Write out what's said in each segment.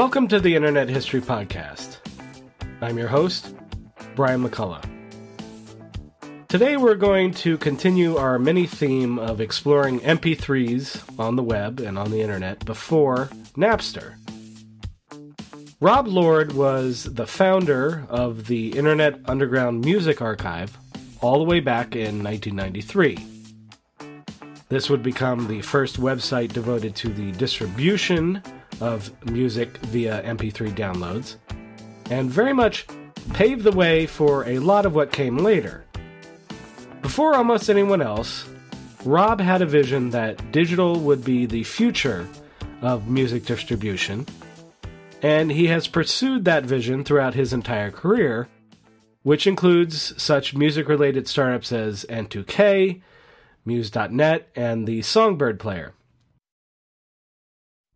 Welcome to the Internet History Podcast. I'm your host, Brian McCullough. Today we're going to continue our mini theme of exploring MP3s on the web and on the internet before Napster. Rob Lord was the founder of the Internet Underground Music Archive all the way back in 1993. This would become the first website devoted to the distribution of music via MP3 downloads, and very much paved the way for a lot of what came later. Before almost anyone else, Rob had a vision that digital would be the future of music distribution, and he has pursued that vision throughout his entire career, which includes such music related startups as N2K, Muse.net, and the Songbird Player.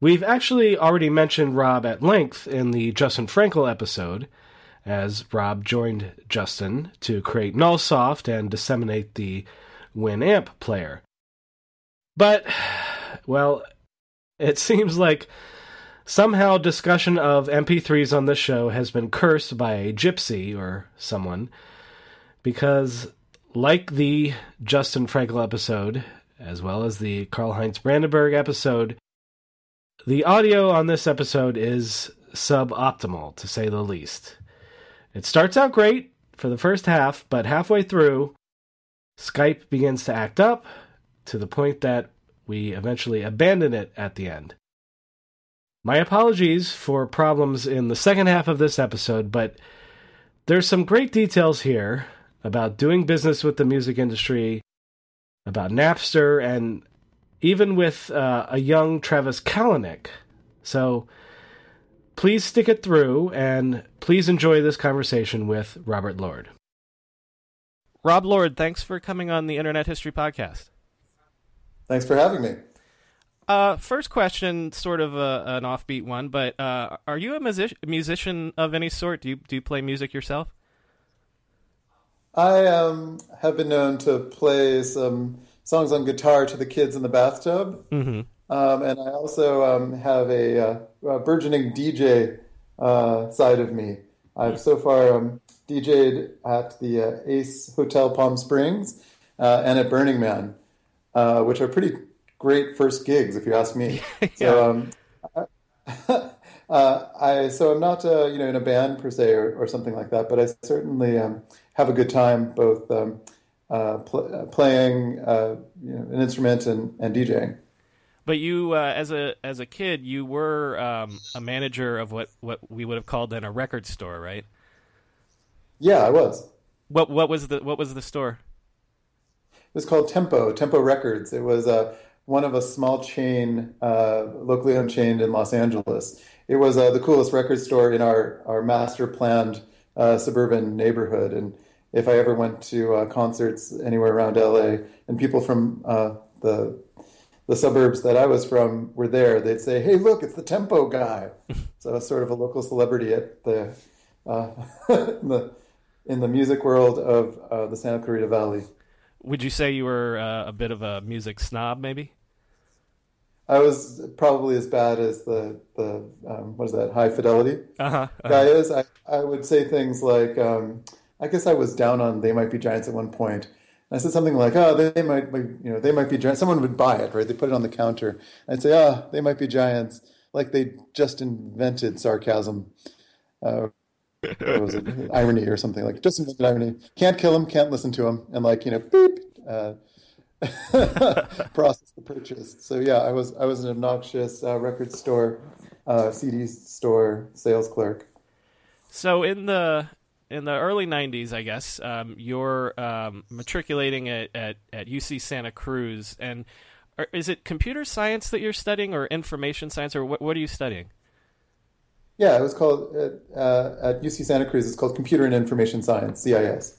We've actually already mentioned Rob at length in the Justin Frankel episode, as Rob joined Justin to create Nullsoft and disseminate the Winamp player. But, well, it seems like somehow discussion of MP3s on this show has been cursed by a gypsy or someone, because, like the Justin Frankel episode, as well as the Karlheinz Brandenburg episode, the audio on this episode is suboptimal, to say the least. It starts out great for the first half, but halfway through, Skype begins to act up to the point that we eventually abandon it at the end. My apologies for problems in the second half of this episode, but there's some great details here about doing business with the music industry, about Napster, and even with uh, a young Travis Kalanick. So please stick it through and please enjoy this conversation with Robert Lord. Rob Lord, thanks for coming on the Internet History Podcast. Thanks for having me. Uh, first question, sort of a, an offbeat one, but uh, are you a music- musician of any sort? Do you do you play music yourself? I um, have been known to play some songs on guitar to the kids in the bathtub. Mm-hmm. Um, and I also um, have a, uh, a, burgeoning DJ uh, side of me. I've so far um, DJed at the uh, Ace Hotel Palm Springs uh, and at Burning Man, uh, which are pretty great first gigs, if you ask me. yeah. So, um, uh, I so I'm not you know in a band per se or, or something like that, but I certainly um, have a good time both um, uh, pl- uh, playing uh, you know, an instrument and, and DJing. But you, uh, as a as a kid, you were um, a manager of what, what we would have called then a record store, right? Yeah, I was. What what was the what was the store? It was called Tempo Tempo Records. It was uh, one of a small chain, uh, locally owned chain in Los Angeles. It was uh, the coolest record store in our our master planned uh, suburban neighborhood, and if I ever went to uh, concerts anywhere around LA and people from uh, the the suburbs that I was from were there, they'd say, "Hey, look, it's the Tempo guy." so I was sort of a local celebrity at the uh, in the in the music world of uh, the Santa Clarita Valley. Would you say you were uh, a bit of a music snob, maybe? I was probably as bad as the the um, what is that high fidelity uh-huh, uh-huh. guy is. I, I would say things like. Um, I guess I was down on They Might Be Giants at one point. And I said something like, "Oh, they might, be, you know, they might be giants." Someone would buy it, right? They put it on the counter. I'd say, "Oh, they might be giants," like they just invented sarcasm. Uh, was it? irony or something like just invented irony. Can't kill them, can't listen to them, and like you know, beep. Uh, process the purchase. So yeah, I was I was an obnoxious uh, record store, uh, CD store sales clerk. So in the in the early '90s, I guess um, you're um, matriculating at, at, at UC Santa Cruz, and are, is it computer science that you're studying, or information science, or what, what are you studying? Yeah, it was called uh, at UC Santa Cruz. It's called Computer and Information Science (CIS).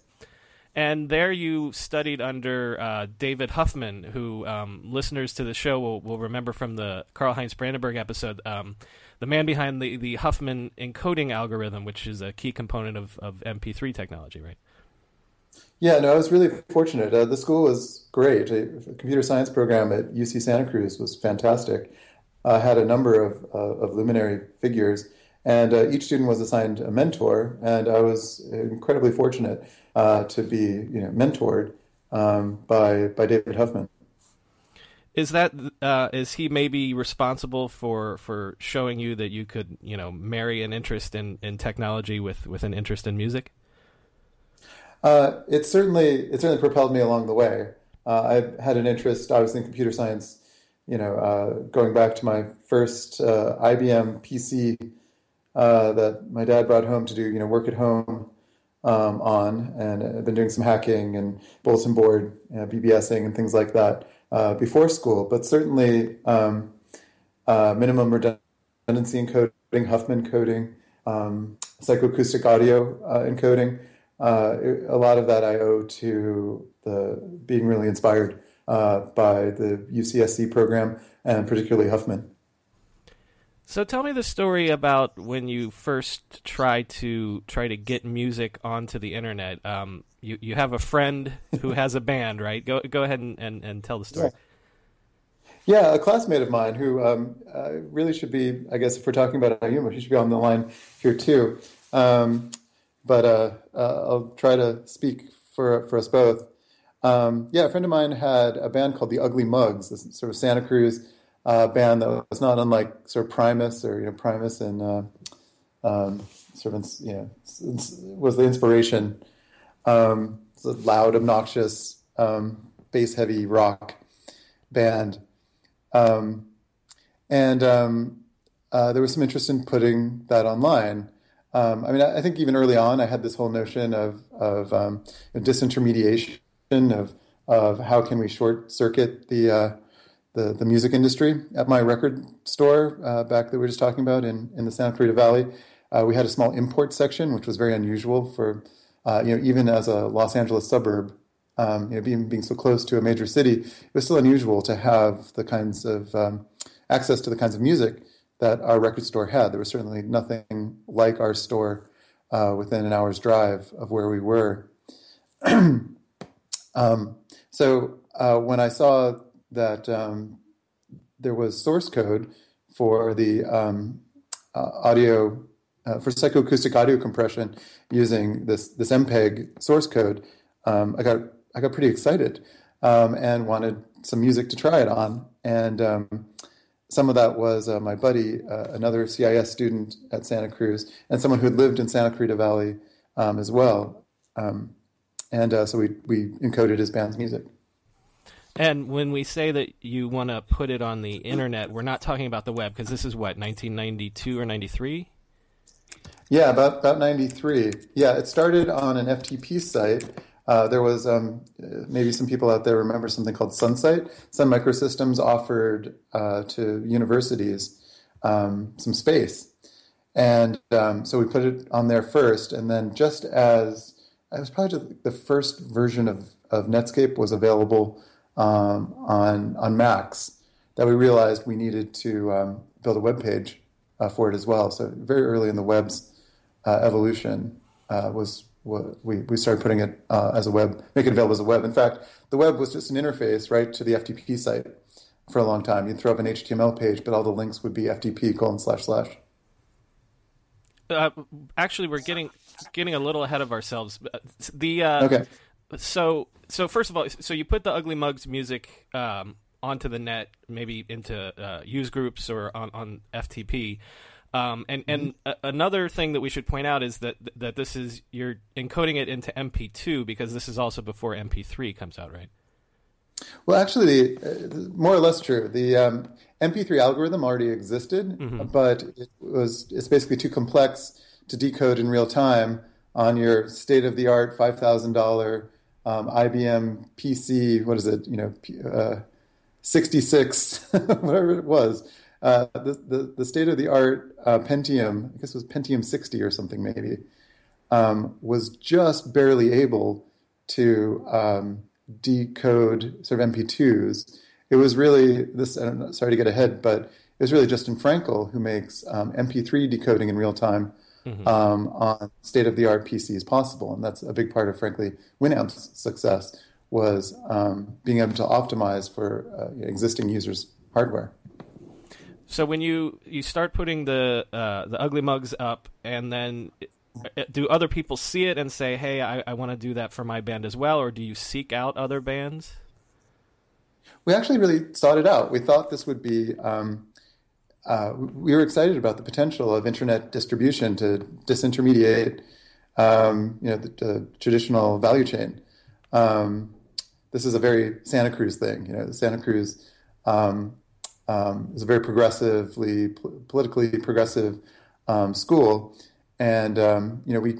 And there you studied under uh, David Huffman, who um, listeners to the show will, will remember from the Karlheinz Brandenburg episode. Um, the man behind the, the Huffman encoding algorithm, which is a key component of, of MP3 technology, right? Yeah, no, I was really fortunate. Uh, the school was great. A computer science program at UC Santa Cruz was fantastic. uh, had a number of, uh, of luminary figures, and uh, each student was assigned a mentor, and I was incredibly fortunate uh, to be you know mentored um, by by David Huffman. Is that uh, is he maybe responsible for, for showing you that you could you know marry an interest in, in technology with, with an interest in music? Uh, it certainly it certainly propelled me along the way. Uh, I had an interest. I was in computer science. You know, uh, going back to my first uh, IBM PC uh, that my dad brought home to do you know work at home um, on, and I've been doing some hacking and bulletin board you know, BBSing and things like that uh, before school, but certainly um, uh, minimum redundancy encoding, Huffman coding, um, psychoacoustic audio uh, encoding. Uh, a lot of that I owe to the being really inspired uh, by the UCSC program and particularly Huffman. So tell me the story about when you first tried to try to get music onto the internet. Um, you you have a friend who has a band, right? Go go ahead and, and, and tell the story. Yeah. yeah a classmate of mine who um, uh, really should be, I guess, if we're talking about humor, he should be on the line here too. Um, but uh, uh, I'll try to speak for for us both. Um, yeah, a friend of mine had a band called the Ugly Mugs, sort of Santa Cruz uh, band that was not unlike sort of Primus or you know Primus and uh, um, sort of you know was the inspiration. Um, loud, obnoxious, um, bass heavy rock band, um, and um, uh, there was some interest in putting that online. Um, I mean, I, I, think even early on, I had this whole notion of of disintermediation of of how can we short circuit the uh, the, the music industry. At my record store uh, back that we were just talking about in, in the Santa Clarita Valley, uh, we had a small import section, which was very unusual for, uh, you know, even as a Los Angeles suburb, um, you know, being, being so close to a major city, it was still unusual to have the kinds of um, access to the kinds of music that our record store had. There was certainly nothing like our store uh, within an hour's drive of where we were. um, so uh, when I saw that um, there was source code for the um, uh, audio uh, for psychoacoustic audio compression using this this MPEG source code. Um, I got I got pretty excited um, and wanted some music to try it on. And um, some of that was uh, my buddy, uh, another CIS student at Santa Cruz, and someone who had lived in Santa Cruz Valley um, as well. and uh, so we we encoded his band's music. And when we say that you want to put it on the internet, we're not talking about the web because this is what 1992 or 93. Yeah, about about 93. Yeah, it started on an FTP site. Uh, there was um, maybe some people out there remember something called Sunsite. Sun Microsystems offered uh, to universities um, some space, and um, so we put it on there first. And then just as it was probably the first version of, of Netscape was available um, on on Macs that we realized we needed to um, build a web page uh, for it as well. So very early in the web's uh, evolution uh, was we we started putting it uh, as a web, making it available as a web. In fact, the web was just an interface right to the FTP site for a long time. You'd throw up an HTML page, but all the links would be FTP colon slash slash. Uh, actually, we're getting getting a little ahead of ourselves. The uh, okay so so first of all, so you put the Ugly Mugs music um, onto the net, maybe into uh, use groups or on, on FTP. Um, and and mm-hmm. a- another thing that we should point out is that that this is you're encoding it into MP2 because this is also before MP3 comes out, right? Well, actually, uh, more or less true. The um, MP3 algorithm already existed, mm-hmm. but it was it's basically too complex to decode in real time on your state of the art five thousand dollar um, IBM PC, what is it? You know, uh, 66, whatever it was. Uh, the, the, the state of the art uh, Pentium, I guess it was Pentium 60 or something maybe, um, was just barely able to um, decode sort of MP2s. It was really this. sorry to get ahead, but it was really Justin Frankel who makes MP3 um, decoding in real time mm-hmm. um, on state of the art PCs possible, and that's a big part of, frankly, Winamp's success was um, being able to optimize for uh, existing users' hardware. So when you you start putting the uh, the ugly mugs up, and then uh, do other people see it and say, "Hey, I, I want to do that for my band as well," or do you seek out other bands? We actually really sought it out. We thought this would be. Um, uh, we were excited about the potential of internet distribution to disintermediate, um, you know, the, the, traditional value chain. Um, this is a very Santa Cruz thing. You know, Santa Cruz um, um, is a very progressively, politically progressive um, school, and um, you know, we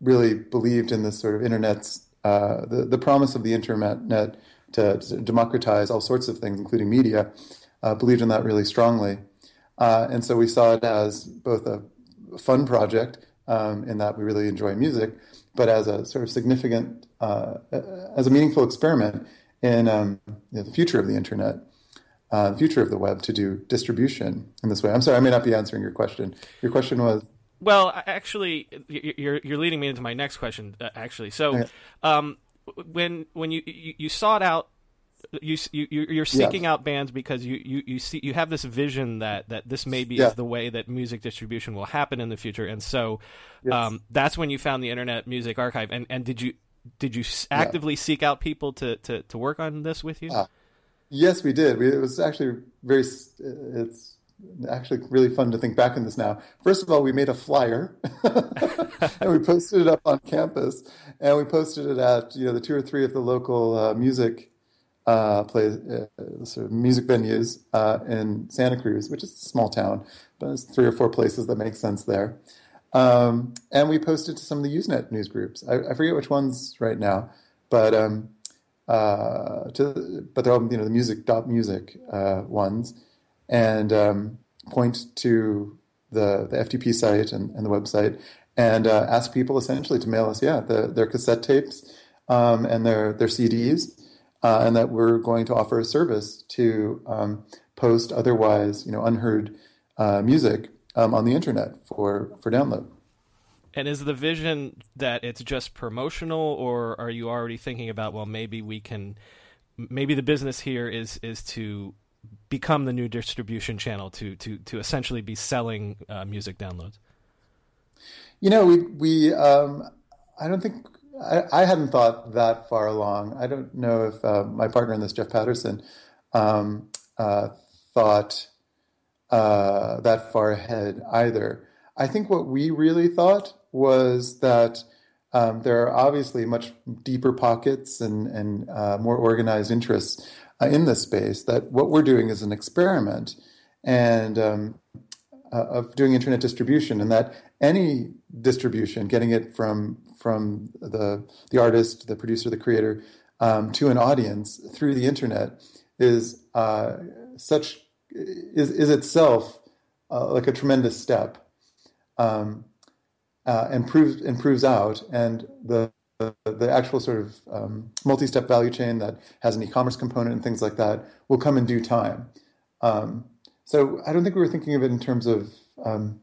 really believed in this sort of internet's uh, the the promise of the internet to, to democratize all sorts of things, including media. Uh, believed in that really strongly, uh, and so we saw it as both a fun project um, in that we really enjoy music, but as a sort of significant, uh, as a meaningful experiment in um, you know, the future of the internet uh, the future of the web to do distribution in this way. I'm sorry, I may not be answering your question. Your question was. Well, actually, you're you're leading me into my next question. Uh, actually, so um, when when you, you, you sought out you you you're seeking yes. out bands because you, you you see you have this vision that that this maybe yeah. is the way that music distribution will happen in the future, and so yes. um, that's when you found the Internet Music Archive. And and did you did you actively yeah. seek out people to, to to work on this with you? Uh, Yes, we did. We, it was actually very. It's actually really fun to think back on this now. First of all, we made a flyer and we posted it up on campus, and we posted it at you know the two or three of the local uh, music uh, play uh, sort of music venues uh, in Santa Cruz, which is a small town, but there's three or four places that make sense there. Um, and we posted to some of the Usenet news groups. I, I forget which ones right now, but um, uh, to, but they're all you know the music dot music uh, ones, and um, point to the the FTP site and, and the website, and uh, ask people essentially to mail us yeah the, their cassette tapes um, and their their CDs, uh, and that we're going to offer a service to um, post otherwise you know unheard uh, music um, on the internet for for download. And is the vision that it's just promotional, or are you already thinking about well, maybe we can, maybe the business here is is to become the new distribution channel to to to essentially be selling uh, music downloads? You know, we we um, I don't think I, I, hadn't thought that far along. I don't know if uh, my partner in this, Jeff Patterson, um, uh, thought uh, that far ahead either. I think what we really thought was that um, there are obviously much deeper pockets and, and uh, more organized interests uh, in this space. That what we're doing is an experiment and um, uh, of doing internet distribution, and that any distribution, getting it from from the the artist, the producer, the creator, um, to an audience through the internet, is uh, such is is itself uh, like a tremendous step. Um, uh, and proves and proves out, and the the, the actual sort of um, multi-step value chain that has an e-commerce component and things like that will come in due time. Um, so I don't think we were thinking of it in terms of um,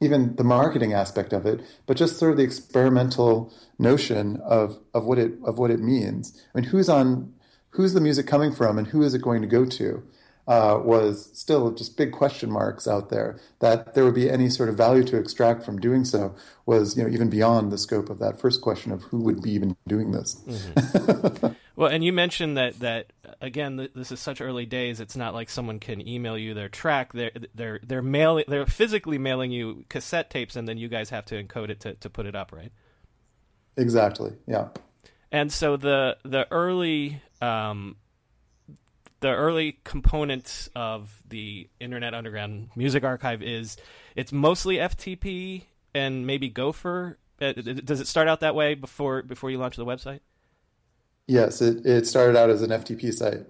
even the marketing aspect of it, but just sort of the experimental notion of of what it of what it means. I mean, who's on who's the music coming from, and who is it going to go to? uh, was still just big question marks out there. That there would be any sort of value to extract from doing so was, you know, even beyond the scope of that first question of who would be even doing this. Mm-hmm. well, and you mentioned that that again, this is such early days. It's not like someone can email you their track. They're they're they're mailing, they're physically mailing you cassette tapes, and then you guys have to encode it to to put it up, right? Exactly. Yeah. And so the the early um, the early components of the Internet Underground Music Archive is it's mostly FTP and maybe Gopher. Uh, does it start out that way before before you launch the website? Yes, it, it started out as an FTP site.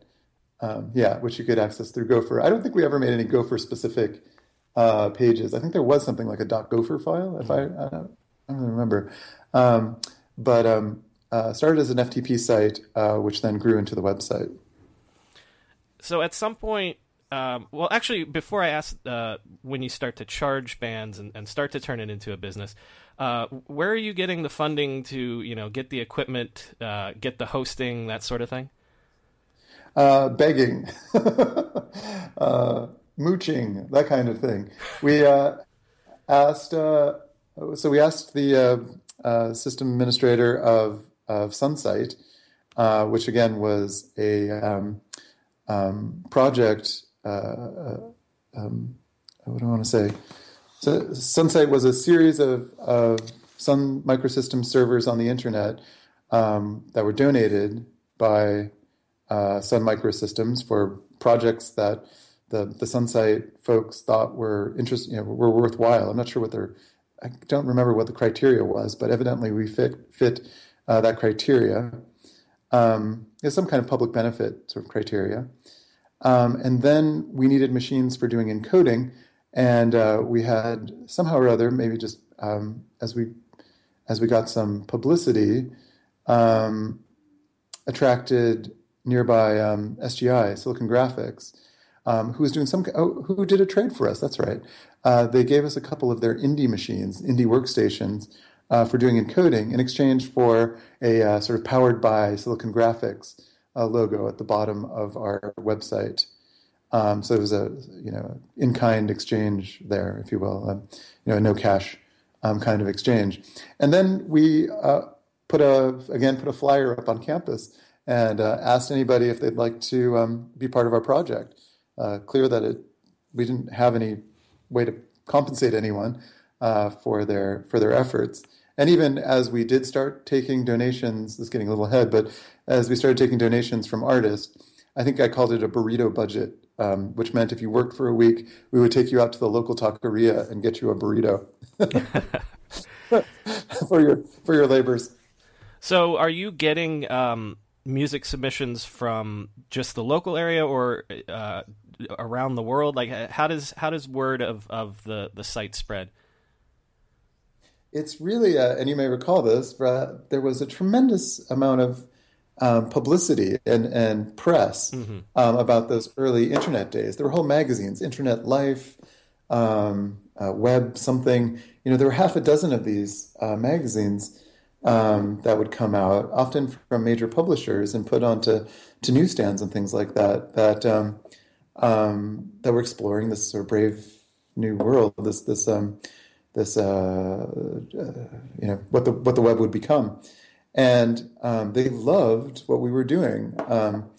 Um, yeah, which you could access through Gopher. I don't think we ever made any Gopher specific uh, pages. I think there was something like a .gopher file, if I, I don't, I don't remember. Um, but um, uh, started as an FTP site, uh, which then grew into the website so at some point, um, well, actually, before I ask uh, when you start to charge bands and, and, start to turn it into a business, uh, where are you getting the funding to, you know, get the equipment, uh, get the hosting, that sort of thing? Uh, begging. Uh, mooching, that kind of thing. We uh, asked, so we asked the system administrator of, of Sunsite, which again was a um, um, project. Um, what do I want to say? So Sunsite was a series of, of Sun Microsystems servers on the internet um, that were donated by Sun Microsystems for projects that the the Sunsite folks thought were interest, you know, were worthwhile. I'm not sure what their, I don't remember what the criteria was, but evidently we fit fit uh, that criteria. Um, there's some kind of public benefit sort of criteria, um, and then we needed machines for doing encoding, and uh, we had somehow or other, maybe just um, as we as we got some publicity, um, attracted nearby um, SGI, Silicon Graphics, um, who was doing some, oh, who did a trade for us. That's right. Uh, they gave us a couple of their Indy machines, Indy workstations, uh, for doing encoding in exchange for a uh, sort of powered by Silicon Graphics uh, logo at the bottom of our website. Um, so it was a you know in kind exchange there, if you will, um, you know, no cash um, kind of exchange. And then we uh, put a again put a flyer up on campus and uh, asked anybody if they'd like to um, be part of our project. Uh, clear that it, we didn't have any way to compensate anyone uh, for their for their efforts. And even as we did start taking donations, this is getting a little ahead, but as we started taking donations from artists, I think I called it a burrito budget, um, which meant if you worked for a week, we would take you out to the local taqueria and get you a burrito for your for your labors. So, are you getting um, music submissions from just the local area or uh, around the world? Like, how does how does word of, of the the site spread? It's really, uh, and you may recall this, uh, there was a tremendous amount of um, publicity and, and press mm-hmm. um, about those early internet days. There were whole magazines, Internet Life, um, uh, Web something. You know, there were half a dozen of these uh, magazines um, that would come out, often from major publishers, and put onto to newsstands and things like that. That um, um, that were exploring this sort of brave new world. This this um, this uh, uh, you know what the what the web would become, and um, they loved what we were doing. Um,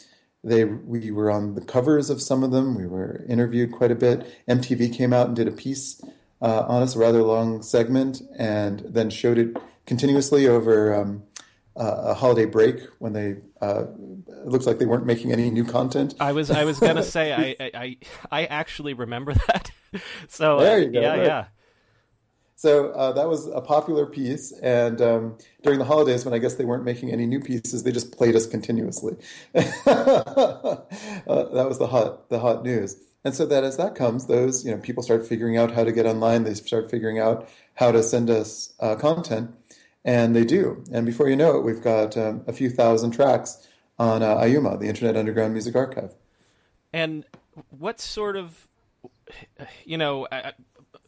they we were on the covers of some of them. We were interviewed quite a bit. MTV came out and did a piece uh, on us, a rather long segment, and then showed it continuously over um, uh, a holiday break when they uh, it looks like they weren't making any new content. I was I was gonna say I, I I actually remember that. so there you go. Yeah, right. yeah. So uh, that was a popular piece, and um, during the holidays, when I guess they weren't making any new pieces, they just played us continuously. uh, that was the hot the hot news. And so that as that comes, those you know people start figuring out how to get online. They start figuring out how to send us uh, content, and they do. And before you know it, we've got um, a few thousand tracks on uh, the Internet Underground Music Archive. And what sort of, you know, I,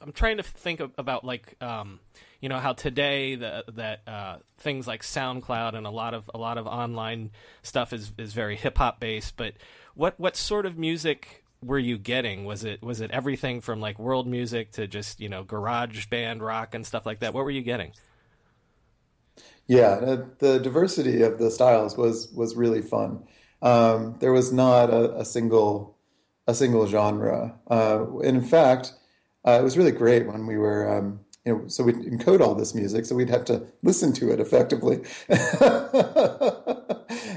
am trying to think about like, um, you know, how today the, that uh, things like SoundCloud and a lot of a lot of online stuff is is very hip hop based. But what what sort of music were you getting? Was it was it everything from like world music to just you know garage band rock and stuff like that? What were you getting? Yeah, the diversity of the styles was was really fun. Um, there was not a, a, single a single genre. Uh, in fact, uh, it was really great when we were. Um, you know, so we'd encode all this music, so we'd have to listen to it effectively,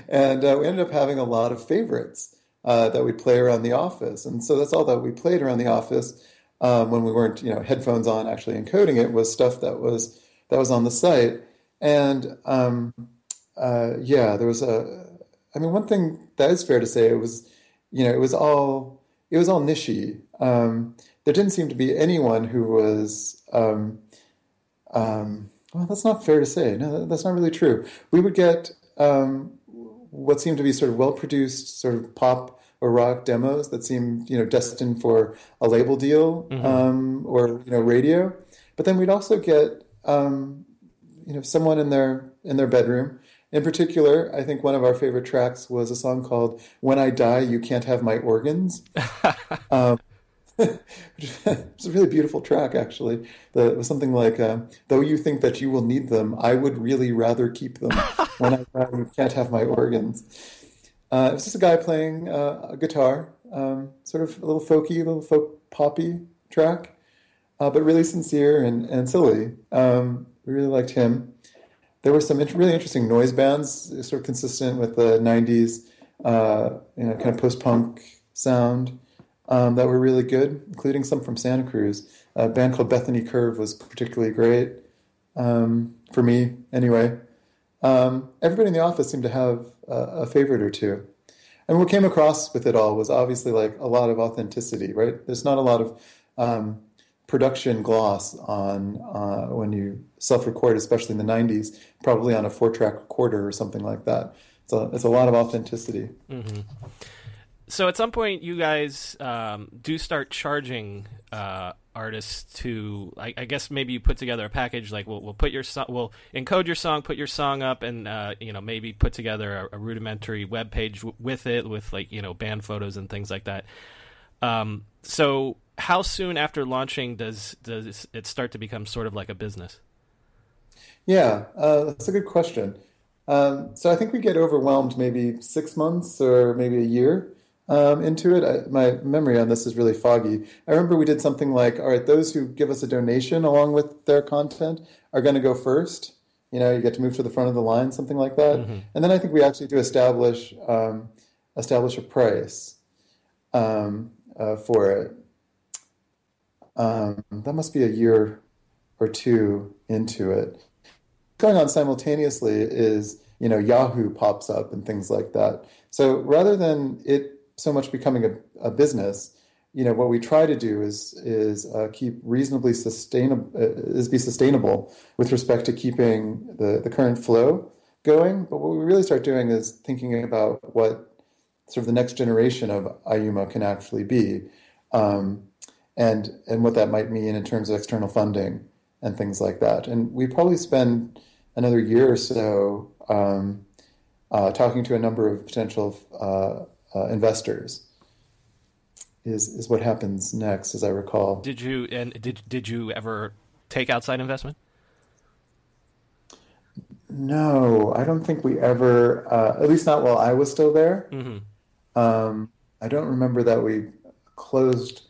and uh, we ended up having a lot of favorites uh, that we'd play around the office, and so that's all that we played around the office um, when we weren't, you know, headphones on, actually encoding it was stuff that was that was on the site. And um, uh, yeah, there was a. I mean, one thing that is fair to say it was, you know, it was all it was all nichey. Um, there didn't seem to be anyone who was. Um, um well, that's not fair to say. No, that's not really true. We would get um, what seemed to be sort of well produced, sort of pop or rock demos that seemed, you know, destined for a label deal mm-hmm. Um, or you know radio. But then we'd also get um, you know someone in their in their bedroom. In particular, I think one of our favorite tracks was a song called "When I Die, You Can't Have My Organs." it's a really beautiful track, actually. The, it was something like, uh, "Though you think that you will need them, I would really rather keep them. when I can't have my organs." Uh, it was just a guy playing uh, a guitar, um, sort of a little folky, a little folk poppy track, uh, but really sincere and, and silly. Um, we really liked him. There were some really interesting noise bands, sort of consistent with the '90s, uh, you know, kind of post-punk sound um, that were really good, including some from Santa Cruz. A band called Bethany Curve was particularly great um, for me, anyway. Um, everybody in the office seemed to have a, a, favorite or two. And what came across with it all was obviously like a lot of authenticity, right? There's not a lot of um, production gloss on uh, when you self-record, especially in the '90s, probably on a four-track recorder or something like that. It's a, it's a lot of authenticity. Mm-hmm so at some point you guys um, do start charging uh, artists to I, I, guess maybe you put together a package like we'll, we'll put your song we'll encode your song put your song up and uh, you know maybe put together a, a rudimentary web page w- with it with like you know band photos and things like that. Um, so how soon after launching does does it start to become sort of like a business? Yeah uh, that's a good question. Um, so I think we get overwhelmed maybe six months or maybe a year um, into it. I, my memory on this is really foggy. I remember we did something like, all right, those who give us a donation along with their content are going to go first. You know, you get to move to the front of the line, something like that. Mm-hmm. And then I think we actually do establish um, establish a price um, uh, for it. Um, that must be a year or two into it. Going on simultaneously is you know Yahoo pops up and things like that. So rather than it so much becoming a, a business, you know, what we try to do is is uh, keep reasonably sustainable uh, is be sustainable with respect to keeping the the current flow going. But what we really start doing is thinking about what sort of the next generation of IUMA can actually be, um, and and what that might mean in terms of external funding and things like that. And we probably spend another year or so um, uh, talking to a number of potential uh, uh, investors is is what happens next, as I recall. Did you and did did you ever take outside investment? No, I don't think we ever. Uh, at least not while I was still there. Mm-hmm. Um, I don't remember that we closed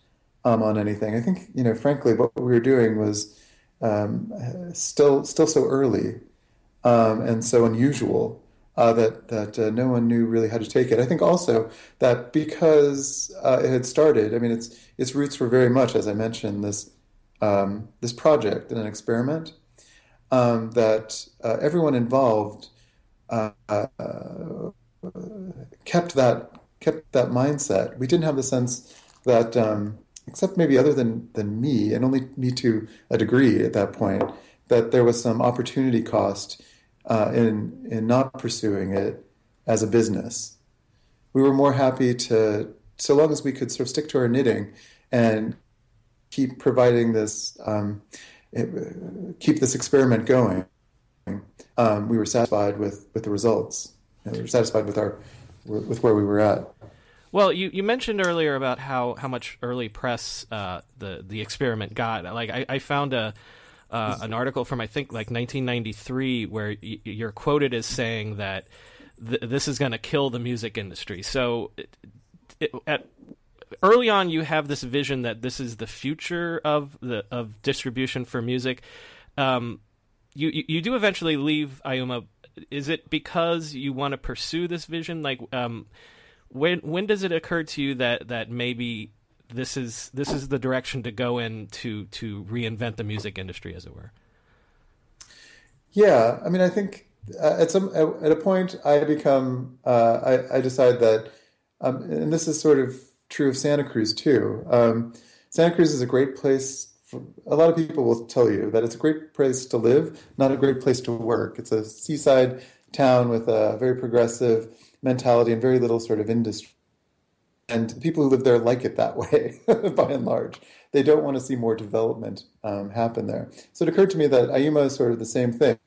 um, on anything. I think you know, frankly, what we were doing was um, still still so early um, and so unusual uh, that that uh, no one knew really how to take it. I think also that because uh, it had started, I mean, its its roots were very much, as I mentioned, this um, this project and an experiment um, that uh, everyone involved uh, kept that kept that mindset. We didn't have the sense that, um, except maybe other than than me, and only me to a degree at that point, that there was some opportunity cost uh, in in not pursuing it as a business. We were more happy to, so long as we could sort of stick to our knitting and keep providing this, um, keep this experiment going. Um, we were satisfied with with the results. And we were satisfied with our with where we were at. Well, you, you mentioned earlier about how, how much early press uh, the the experiment got. Like I, I found a uh, an article from I think like 1993 where y- you're quoted as saying that th- this is going to kill the music industry. So it, it, at early on, you have this vision that this is the future of the of distribution for music. Um, you, you, do eventually leave IUMA. Is it because you want to pursue this vision? Like, um, when when does it occur to you that that maybe this is this is the direction to go in to to reinvent the music industry, as it were. Yeah, I mean, I think uh, at some at a point I become uh, I, I, decide that, um, and this is sort of true of Santa Cruz too. Um, Santa Cruz is a great place. For, a lot of people will tell you that it's a great place to live, not a great place to work. It's a seaside town with a very progressive mentality and very little sort of industry and people who live there like it that way by and large they don't want to see more development um, happen there so it occurred to me that IUMA is sort of the same thing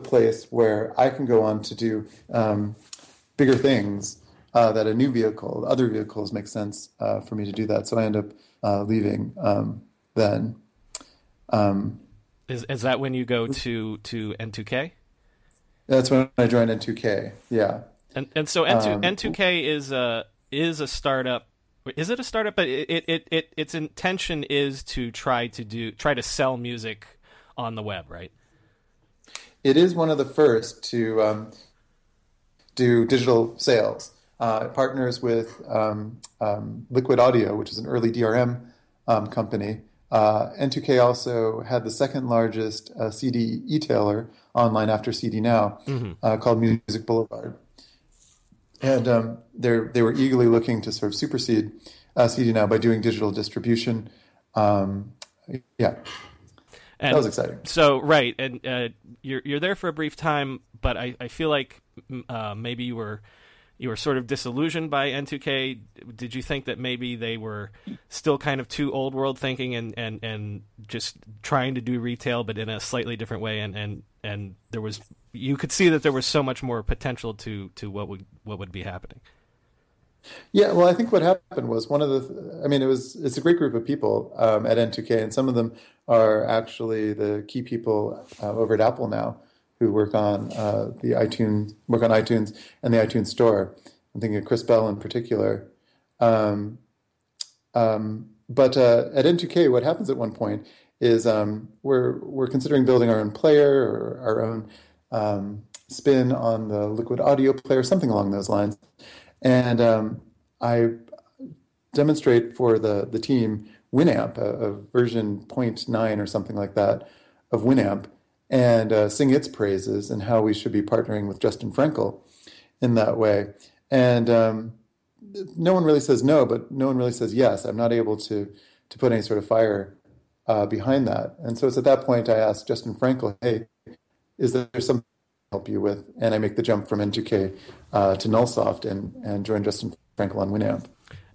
a place where i can go on to do um, bigger things uh, that a new vehicle, other vehicles, make sense uh, for me to do that. So I end up uh, leaving um, then. Um, is is that when you go to to N2K? That's when I joined N2K. Yeah. And and so N2 um, N2K is a is a startup. Is it a startup? But it, it, it its intention is to try to do try to sell music on the web, right? It is one of the first to um, do digital sales. Uh, it partners with um, um, Liquid Audio, which is an early DRM um, company. Uh, N2K also had the second largest uh, CD e-tailer online after CD Now, mm-hmm. Uh, called Music Boulevard and um, they they were eagerly looking to sort of supersede uh, CD now by doing digital distribution. Um, yeah, and that was exciting. So right, and uh, you're you're there for a brief time, but I, I feel like uh, maybe you were you were sort of disillusioned by N2K. Did you think that maybe they were still kind of too old world thinking and, and, and just trying to do retail, but in a slightly different way? And, and, and there was you could see that there was so much more potential to to what would what would be happening. Yeah, well, I think what happened was one of the. I mean, it was it's a great group of people um, at N2K, and some of them are actually the key people uh, over at Apple now who work on uh, the iTunes work on iTunes and the iTunes Store. I'm thinking of Chris Bell in particular. Um, um, but uh, at N2K, what happens at one point is um, we're we're considering building our own player or our own um, spin on the Liquid Audio player, something along those lines. And um, I demonstrate for the, the team Winamp, a, a, version 0.9 or something like that of Winamp, and uh, sing its praises and how we should be partnering with Justin Frankel in that way. And um, no one really says no, but no one really says yes. I'm not able to to put any sort of fire uh, behind that. And so it's at that point I asked Justin Frankel, hey, is there something I help you with? And I make the jump from N2K uh, to Nullsoft and, and join Justin Frankel on Winamp.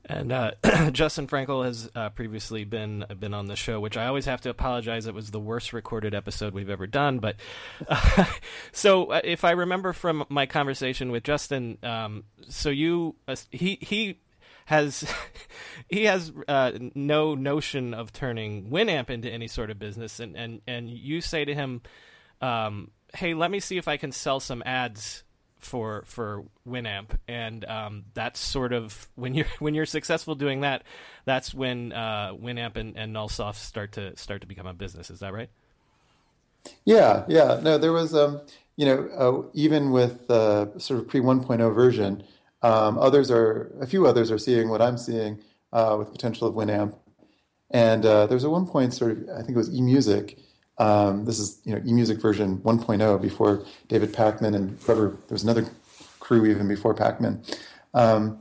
And uh, Justin Frankel has uh, previously been been on the show, which I always have to apologize. It was the worst recorded episode we've ever done. But uh, so, if I remember from my conversation with Justin, um, so you uh, he he has he has uh, no notion of turning Winamp into any sort of business, and and and you say to him, um, "Hey, let me see if I can sell some ads for for Winamp," and um, that's sort of when you're when you're successful doing that. That's when uh, Winamp and, and Nullsoft start to start to become a business. Is that right? Yeah, yeah. No, there was, um, you know, uh, even with uh, sort of pre 1.0 version, um, others are a few others are seeing what I'm seeing uh, with potential of Winamp. And uh, there's a one point sort of I think it was eMusic um, this is you know eMusic version 1.0 before David Pakman and whoever there was another crew even before Pakman. Um,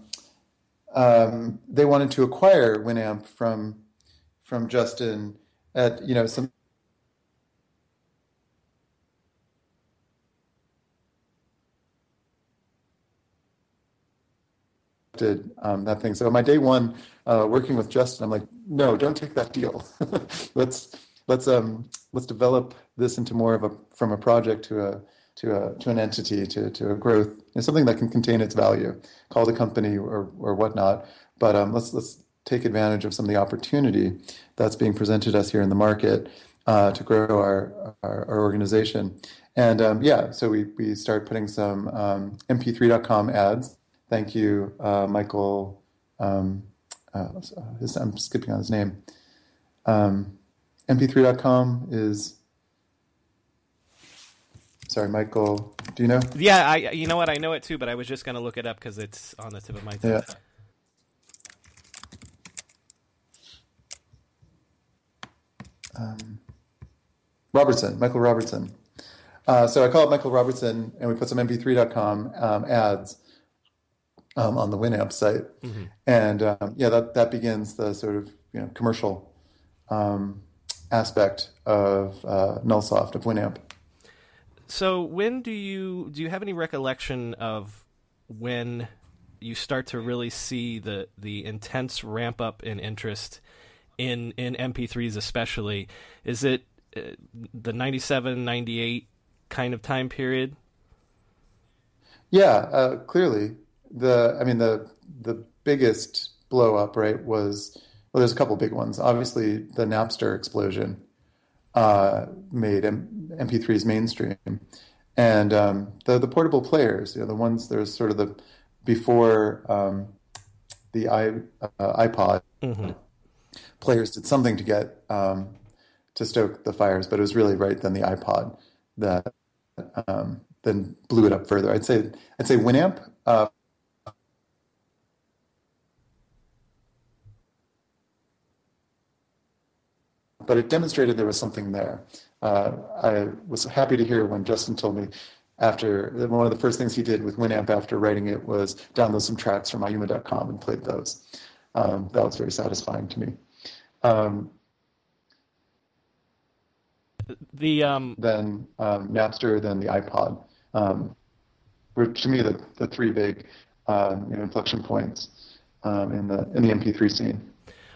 um, they wanted to acquire Winamp from from Justin at you know some did um, that thing. So my day one uh, working with Justin, I'm like, no, don't take that deal. let's let's um let's develop this into more of a from a project to a to a to an entity to to a growth and something that can contain its value call the company or or whatnot but um, let's let's take advantage of some of the opportunity that's being presented us here in the market uh, to grow our, our, our organization and um, yeah so we we start putting some um, mp3.com ads thank you uh, michael um, uh, his, i'm skipping on his name. Um, mp3.com is sorry michael do you know? Yeah i you know what? I know it too but i was just going to look it up because it's on the tip of my tongue. Yeah. Um, robertson michael robertson. Uh, so i call it michael robertson and we put some mp3.com um, ads um, on the winamp site mm-hmm. and um, yeah that, that begins the sort of you know commercial um, aspect of uh, Nullsoft of Winamp. So when do you do you have any recollection of when you start to really see the the intense ramp up in interest in in MP3s especially? Is it uh, the 97 98 kind of time period? Yeah, uh, clearly. The I mean the the biggest blow up right was well, there's a couple big ones. Obviously, the Napster explosion uh, made M- MP3s mainstream, and um, the the portable players, you know, the ones there's sort of the before um, the i uh, iPod mm-hmm. players did something to get um, to stoke the fires, but it was really right then the iPod that um, then blew it up further. I'd say I'd say Winamp. Uh, but it demonstrated there was something there. Uh, I was happy to hear when Justin told me after one of the first things he did with Winamp after writing it was download some tracks from IUMA.com and played those. Um, that was very satisfying to me. Um, the um... then um, Napster, then the iPod um, were to me the, the three big uh, you know, inflection points um, in the in the MP3 scene.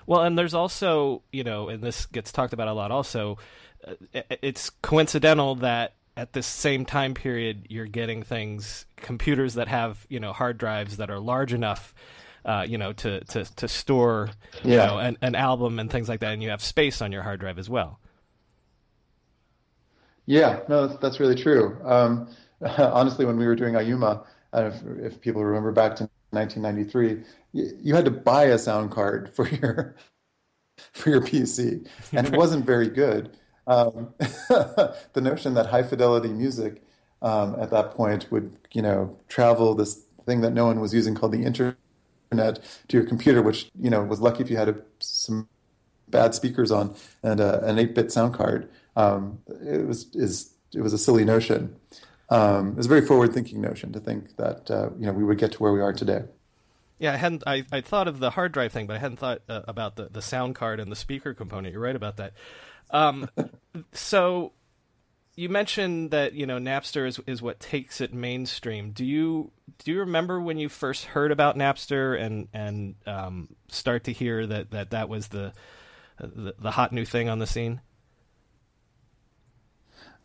Well, and there's also you know, and this gets talked about a lot. Also, uh, it's coincidental that at this same time period you're getting things computers that have you know hard drives that are large enough uh, you know to to to store yeah. you know an, an album and things like that and you have space on your hard drive as well yeah no that's, that's really true um, honestly, when we were doing IUMA, if, if, people remember back to 1993, you, had to buy a sound card for your for your PC, and it wasn't very good. Um, the notion that high fidelity music um, at that point would, you know, travel this thing that no one was using called the internet to your computer, which you know was lucky if you had a, some bad speakers on and a, an 8-bit sound card. Um, it was is it was a silly notion. Um, it was a very forward-thinking notion to think that uh, you know we would get to where we are today. Yeah, I hadn't. I, I thought of the hard drive thing, but I hadn't thought uh, about the, the sound card and the speaker component. You're right about that. Um, so you mentioned that you know Napster is is what takes it mainstream. Do you do you remember when you first heard about Napster and and um, start to hear that that that was the, the the hot new thing on the scene?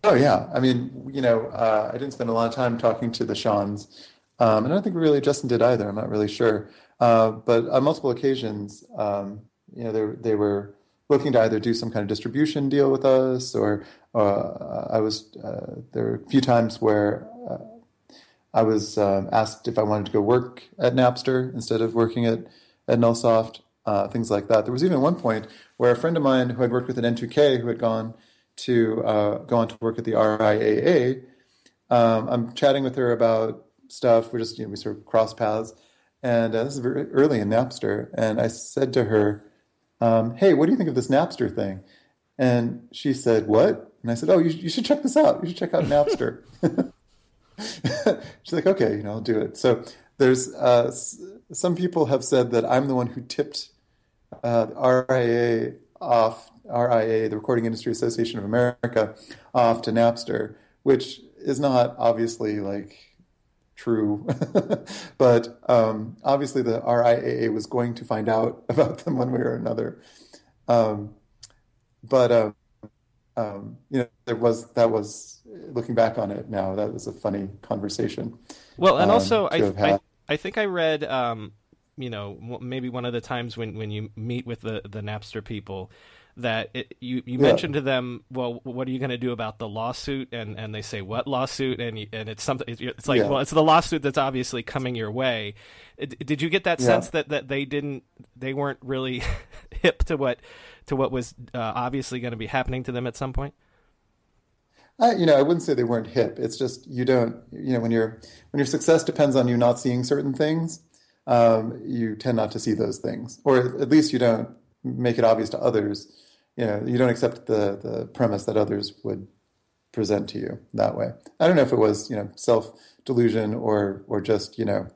Oh yeah, I mean, you know, uh, I didn't spend a lot of time talking to the Seans, um, and I don't think really Justin did either. I'm not really sure, uh, but on multiple occasions, um, you know, they they were looking to either do some kind of distribution deal with us, or uh, I was uh, there were a few times where uh, I was um, asked if I wanted to go work at Napster instead of working at at Nullsoft, uh, things like that. There was even one point where a friend of mine who had worked with an N2K who had gone to uh, go on to work at the RIAA. Um, I'm chatting with her about stuff. We're just, you know, we sort of cross paths. And uh, this is very early in Napster. And I said to her, um, Hey, what do you think of this Napster thing? And she said, What? And I said, Oh, you, you should check this out. You should check out Napster. She's like, Okay, you know, I'll do it. So there's uh, some people have said that I'm the one who tipped uh, RIA off RIA, the Recording Industry Association of America, off to Napster, which is not obviously like true, but um, obviously the RIAA was going to find out about them one way or another. Um, but um, um, you know, there was that was looking back on it now. That was a funny conversation. Well, and also um, I, I, I think I read um, you know maybe one of the times when when you meet with the the Napster people that it, you you yeah. mentioned to them, well, what are you going to do about the lawsuit? And and they say what lawsuit? And you, and it's something. It's like yeah. well, it's the lawsuit that's obviously coming your way. Did you get that yeah. sense that that they didn't they weren't really hip to what to what was uh, obviously going to be happening to them at some point? I, you know, I wouldn't say they weren't hip. It's just you don't, you know, when your when your success depends on you not seeing certain things, um, you tend not to see those things, or at least you don't make it obvious to others you know you don't accept the the premise that others would present to you that way. I don't know if it was you know self delusion or or just you know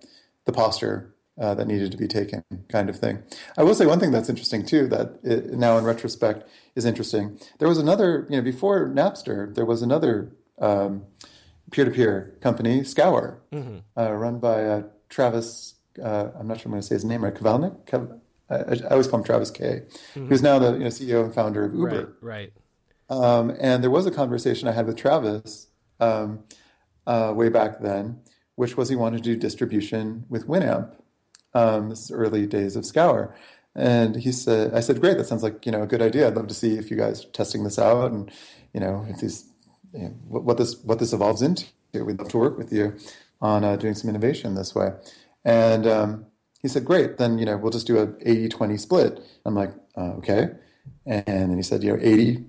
the posture uh, that needed to be taken kind of thing. I will say one thing that's interesting too that it, now in retrospect is interesting. There was another you know before Napster there was another peer to peer company Scour mm-hmm. uh, run by uh, Travis. Uh, I'm not sure I'm going to say his name right. Kavalnik. Kav- I, I always call him Travis Kay, mm-hmm. who's now the you know, CEO and founder of Uber. Right. right. Um, and there was a conversation I had with Travis um, uh, way back then which was he wanted to do distribution with Winamp. Um, this is early days of Scour. And he said, I said, great, that sounds like, you know, a good idea. I'd love to see if you guys are testing this out and, you know, if these, you know, what, this, what this evolves into. We'd love to work with you on uh, doing some innovation this way. And um, he said, great, then, you know, we'll just do a 80-20 split. I'm like, uh, okay. And then he said, you know, 80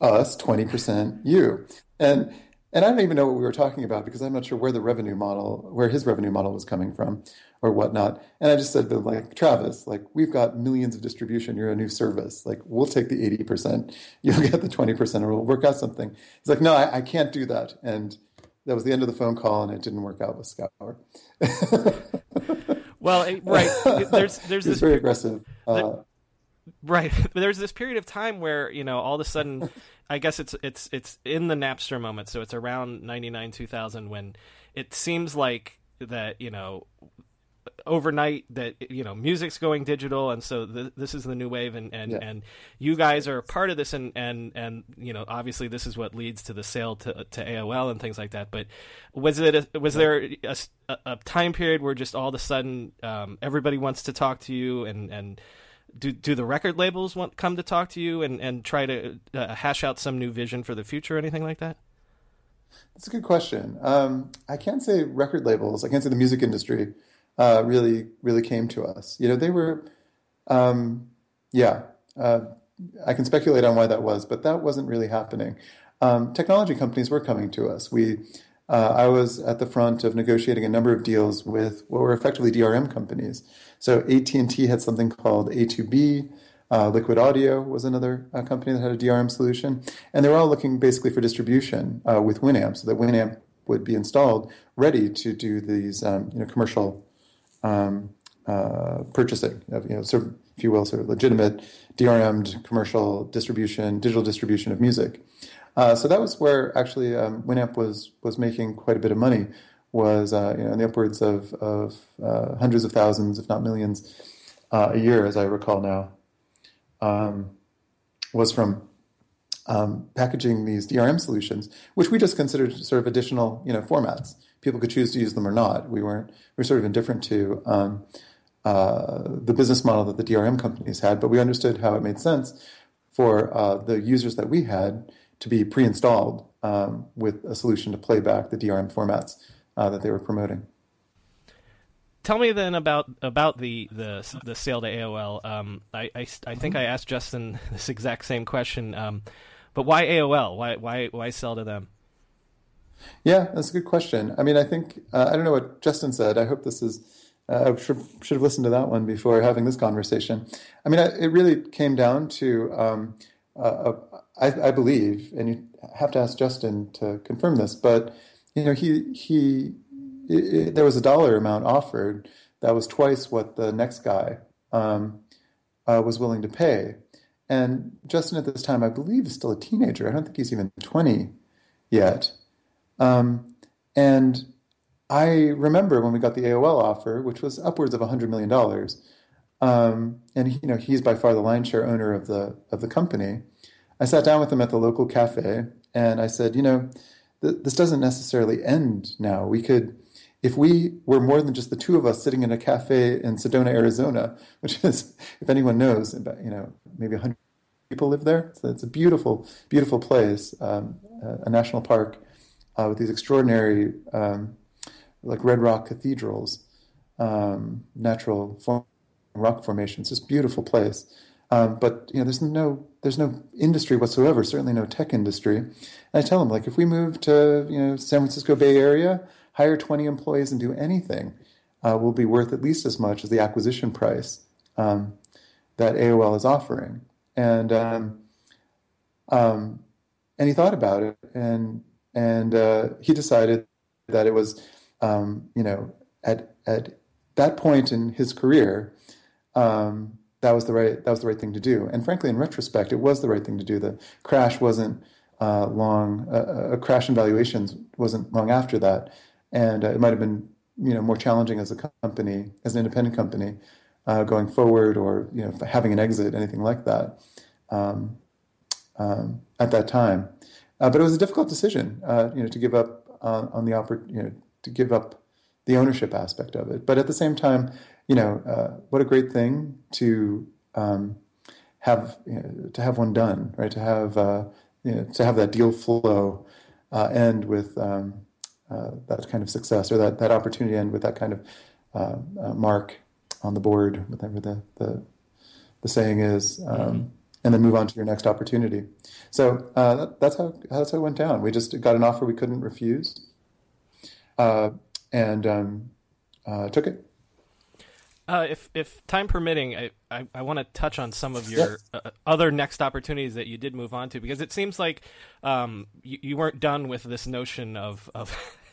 us, 20% you. And and I don't even know what we were talking about because I'm not sure where the revenue model, where his revenue model was coming from or whatnot. And I just said like, Travis, like we've got millions of distribution. You're a new service. Like we'll take the 80%. You'll get the 20% and we'll work out something. He's like, no, I, I can't do that. And that was the end of the phone call and it didn't work out with Scour. well, right. There's, there's this very aggressive. Uh, Right. There's this period of time where, you know, all of a sudden I guess it's it's it's in the Napster moment, so it's around 99 2000 when it seems like that, you know, overnight that you know music's going digital and so th- this is the new wave and and, yeah. and you guys are part of this and and and you know obviously this is what leads to the sale to to AOL and things like that but was it a, was there a, a, time period where just all of a sudden um, everybody wants to talk to you and and do do the record labels want come to talk to you and and try to uh, hash out some new vision for the future or anything like that? That's a good question. Um, I can't say record labels. I can't say the music industry uh, really really came to us. You know, they were, um, yeah. Uh, I can speculate on why that was, but that wasn't really happening. Um, technology companies were coming to us. We uh, I was at the front of negotiating a number of deals with what were effectively DRM companies. So AT&T had something called A2B. Uh, Liquid Audio was another uh, company that had a DRM solution, and they were all looking basically for distribution uh, with Winamp, so that Winamp would be installed ready to do these um, you know commercial um, uh, purchasing of you know sort of, if you will, sort of legitimate DRM'd commercial distribution, digital distribution of music. Uh, so that was where actually um, Winamp was was making quite a bit of money, was uh, you know in the upwards of of uh, hundreds of thousands, if not millions, uh, a year, as I recall now. Um, was from um, packaging these DRM solutions, which we just considered sort of additional you know formats. People could choose to use them or not. We weren't we were sort of indifferent to. Um, uh, the business model that the DRM companies had, but we understood how it made sense for uh, the users that we had to be pre-installed um, with a solution to play back the DRM formats uh, that they were promoting. Tell me then about about the the, the sale to AOL. Um, I, I, I think I asked Justin this exact same question, um, but why AOL? Why why why sell to them? Yeah, that's a good question. I mean, I think uh, I don't know what Justin said. I hope this is. Uh, I should, should have listened to that one before having this conversation. I mean, I, it really came down to um, uh, I, I, believe, and you have to ask Justin to confirm this, but you know, he he it, it, there was a dollar amount offered that was twice what the next guy um, uh, was willing to pay. And Justin at this time, I believe, is still a teenager. I don't think he's even 20 yet. Um, and I remember when we got the AOL offer, which was upwards of $100 million. Um, and you know, he's by far the lion's share owner of the of the company. I sat down with him at the local cafe and I said, you know, th- this doesn't necessarily end now. We could, if we were more than just the two of us sitting in a cafe in Sedona, Arizona, which is, if anyone knows, about, you know, maybe 100 people live there. So it's a beautiful, beautiful place, um, a national park uh, with these extraordinary, um, like red rock cathedrals, um, natural form, rock formations. This beautiful place. Um, but you know, there's no there's no industry whatsoever. Certainly no tech industry. And I tell them like, if we move to you know San Francisco Bay Area, hire 20 employees and do anything, uh, will be worth at least as much as the acquisition price um, that AOL is offering. And um, um, and he thought about it, and and uh, he decided that it was um, you know at at that point in his career. Um, that was the right that was the right thing to do. And frankly, in retrospect, it was the right thing to do. The crash wasn't uh, long. Uh, a crash in valuations wasn't long after that, and uh, it might have been you know more challenging as a company, as an independent company, uh, going forward, or you know having an exit, anything like that, um, um, at that time. Uh, but it was a difficult decision, uh, you know, to give up on the oppor- you know, to give up the ownership aspect of it. But at the same time, you know, uh, what a great thing to um, have you know, to have one done, right? To have you know, to have that deal flow end with um, that kind of success, or that, that opportunity end with that kind of mark on the board, whatever the the, the saying is, um, mm-hmm. And then move on to your next opportunity. So uh, that, that's how that's how it went down. We just got an offer we couldn't refuse, and um, took it. Uh, if if time permitting, I, I, I want to touch on some of your uh, other next opportunities that you did move on to because it seems like um, you, you weren't done with this notion of of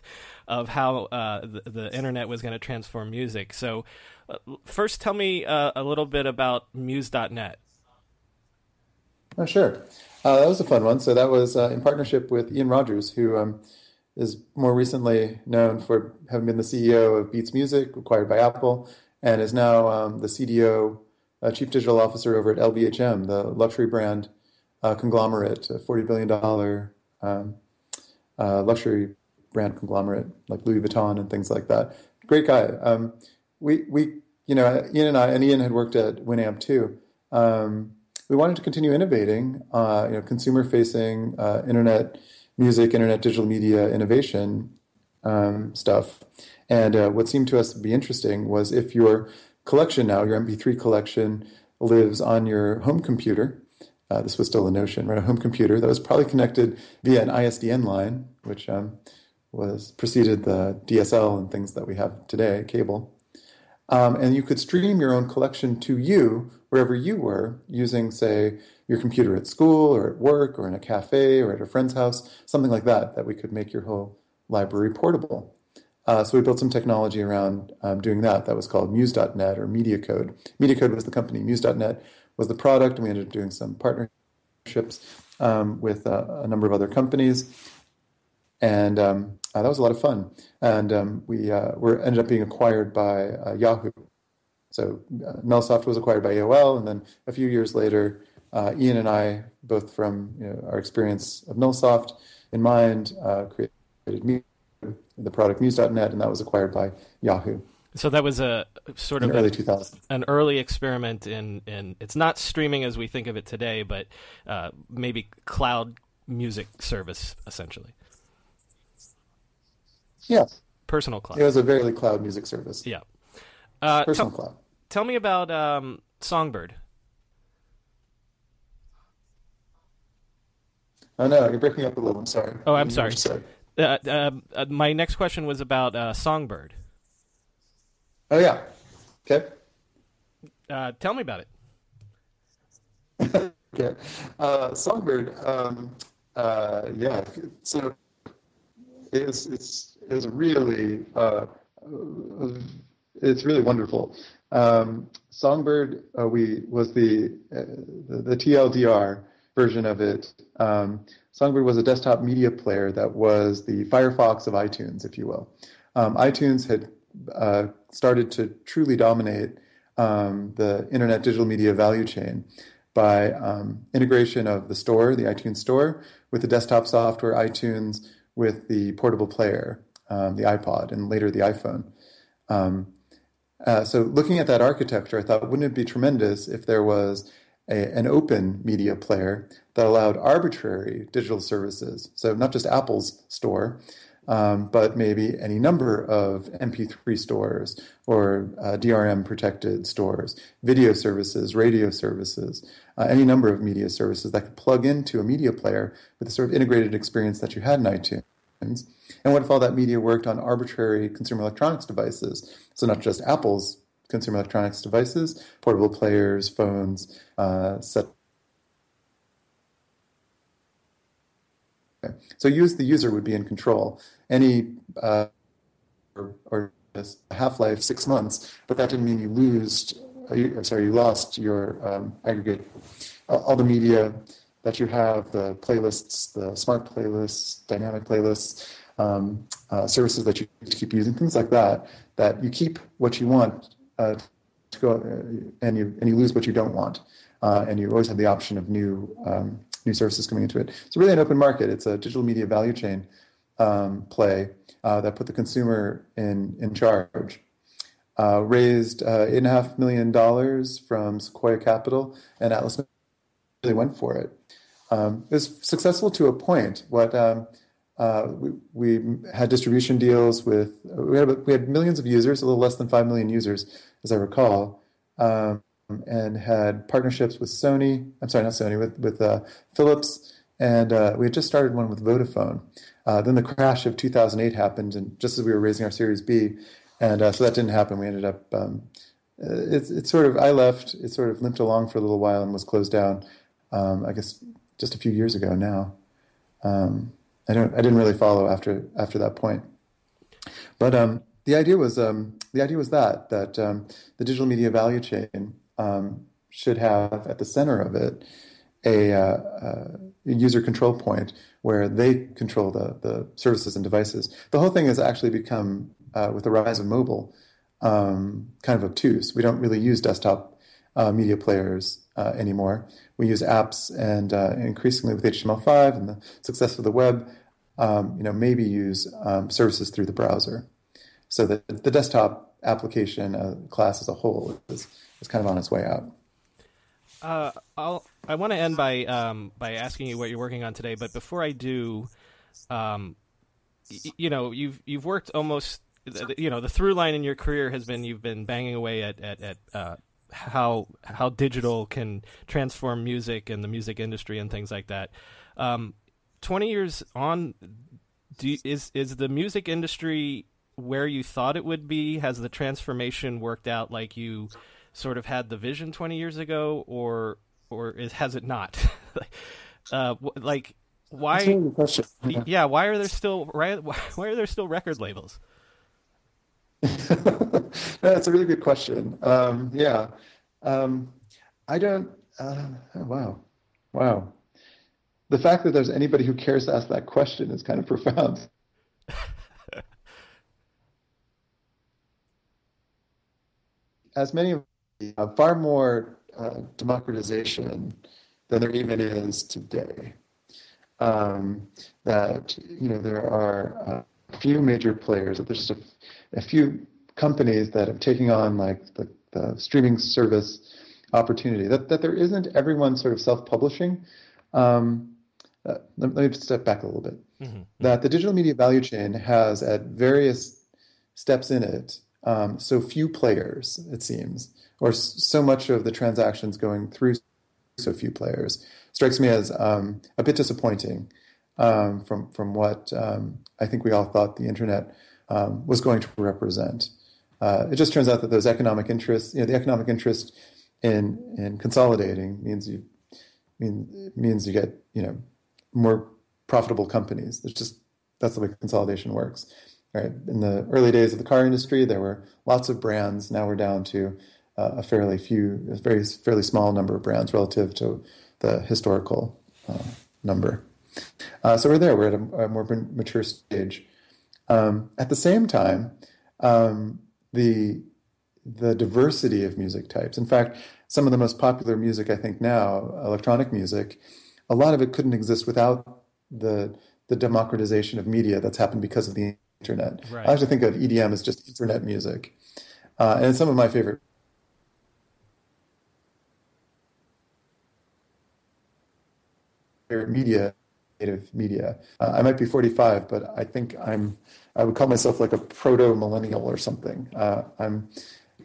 of how uh, the, the, internet was going to transform music. So, uh, first, tell me uh, a little bit about Muse.net. Oh, sure. Uh, that was a fun one. So that was in partnership with Ian Rogers, who um, is more recently known for having been the CEO of Beats Music, acquired by Apple and is now um, the CDO, uh, Chief Digital Officer over at LVMH, the luxury brand uh, conglomerate, a $40 billion um, uh, luxury brand conglomerate like Louis Vuitton and things like that. Great guy. Um, we, we, you know, Ian and I, and Ian had worked at Winamp too. Um, we wanted to continue innovating, uh, you know, consumer-facing uh, internet music, internet digital media innovation um, stuff. And uh, what seemed to us to be interesting was if your collection now, your MP3 collection, lives on your home computer. Uh, this was still a notion, right? A home computer that was probably connected via an ISDN line, which um, was preceded the DSL and things that we have today, cable. Um, and you could stream your own collection to you wherever you were using, say, your computer at school or at work or in a cafe or at a friend's house, something like that, that we could make your whole library portable. Uh, so we built some technology around um, doing that. That was called Muse.net or MediaCode. MediaCode was the company. Muse.net was the product, and we ended up doing some partnerships um, with uh, a number of other companies. And um, uh, that was a lot of fun. And um, we uh, were ended up being acquired by uh, Yahoo. So uh, Nullsoft was acquired by AOL, and then a few years later, Ian and I, both from you know, our experience of Nullsoft in mind, created the product Muse.net, and that was acquired by Yahoo. So that was a sort of early 2000s. An early experiment in, in it's not streaming as we think of it today, but uh, maybe cloud music service essentially. Yeah. Personal cloud. It was a very cloud music service. Yeah. Uh, Personal t- cloud. Tell me about um, Songbird. Oh no, you're breaking up a little. I'm sorry. Oh, I'm sorry. Uh, uh, uh, my next question was about uh, Songbird. Oh yeah. Okay. Uh, tell me about it. okay. Songbird. Um, yeah. So it's it's it's really it's really wonderful. Um, Songbird, uh, we was the, uh, the, the TLDR version of it. Um, Songbird was a desktop media player that was the Firefox of iTunes, if you will. Um, iTunes had uh, started to truly dominate um, the internet digital media value chain by um, integration of the store, the iTunes store, with the desktop software iTunes, with the portable player, um, the iPod, and later the iPhone. Um, uh, so, looking at that architecture, I thought, wouldn't it be tremendous if there was a, an open media player that allowed arbitrary digital services. So not just Apple's store, um, but maybe any number of MP3 stores or uh, DRM protected stores, video services, radio services, uh, any number of media services that could plug into a media player with the sort of integrated experience that you had in iTunes. And what if all that media worked on arbitrary consumer electronics devices? So not just Apple's consumer electronics devices, portable players, phones, uh, set. Okay. So the user would be in control. Any uh, or, or half life six months, but that didn't mean you lost. Uh, you, sorry, you lost your um, aggregate all the media that you have, the playlists, the smart playlists, dynamic playlists, um, uh, services that you keep using, things like that. That you keep what you want uh, to go, uh, and you and you lose what you don't want, uh, and you always have the option of new um, new services coming into it. It's really an open market. It's a digital media value chain, um, play uh, that put the consumer in in charge. Uh, raised uh, eight and a half million dollars from Sequoia Capital, and Atlas really went for it. Um, it was successful to a point. What um, uh, we, we, had distribution deals with we had we had millions of users, a little less than five million users, as I recall, um, and had partnerships with Sony. I'm sorry, not Sony, with with uh, Philips, and uh, we had just started one with Vodafone. Uh, then the crash of 2008 happened, and just as we were raising our Series B, and uh, so that didn't happen. We ended up. Um, it's it's sort of I left. It sort of limped along for a little while and was closed down. Um, I guess just a few years ago now. Um, I don't. I didn't really follow after after that point. But um, the idea was um, the idea was that that um, the digital media value chain um, should have at the center of it a, uh, a, user control point where they control the the services and devices. The whole thing has actually become uh, with the rise of mobile um, kind of obtuse. We don't really use desktop uh, media players uh, anymore. We use apps, and uh, increasingly with HTML5 and the success of the web, um, you know, maybe use um, services through the browser. So that the desktop application uh, class as a whole is, is kind of on its way out. Uh, I'll, I want to end by um, by asking you what you're working on today, but before I do, um, y- you know, you've you've worked almost, you know, the through line in your career has been you've been banging away at at, at uh, how how digital can transform music and the music industry and things like that. Um, Twenty years on, you, is is the music industry where you thought it would be? Has the transformation worked out like you sort of had the vision twenty years ago, or or is, has it not? uh, like why? Yeah. yeah, why are there still why, why are there still record labels? That's a really good question. Um, yeah, um, I don't. Uh, oh, wow, wow. The fact that there's anybody who cares to ask that question is kind of profound. As many uh, far more uh, democratization than there even is today. Um, that you know there are uh, a few major players. That there's just a, a few companies that are taking on like the, the streaming service opportunity. That that there isn't everyone sort of self-publishing. Um, uh, let, let, me step back a little bit. Mm-hmm. That the digital media value chain has at various steps in it um, so few players, it seems, or so much of the transactions going through so few players strikes me as um, a bit disappointing um, from from what um, I think we all thought the internet um, was going to represent. Uh, it just turns out that those economic interests, you know, the economic interest in in consolidating means you mean means you get you know more profitable companies. It's just that's the way consolidation works. Right. In the early days of the car industry, there were lots of brands. Now we're down to uh, a fairly few, a very fairly small number of brands relative to the historical uh, number. Uh, so we're there. We're at a, a more mature stage. Um, at the same time, um, the the diversity of music types. In fact, some of the most popular music I think now, electronic music, a lot of it couldn't exist without the the democratization of media that's happened because of the internet. Right. I actually think of EDM as just internet music, uh, and some of my favorite. media native media uh, i might be 45 but i think i'm i would call myself like a proto millennial or something uh, i'm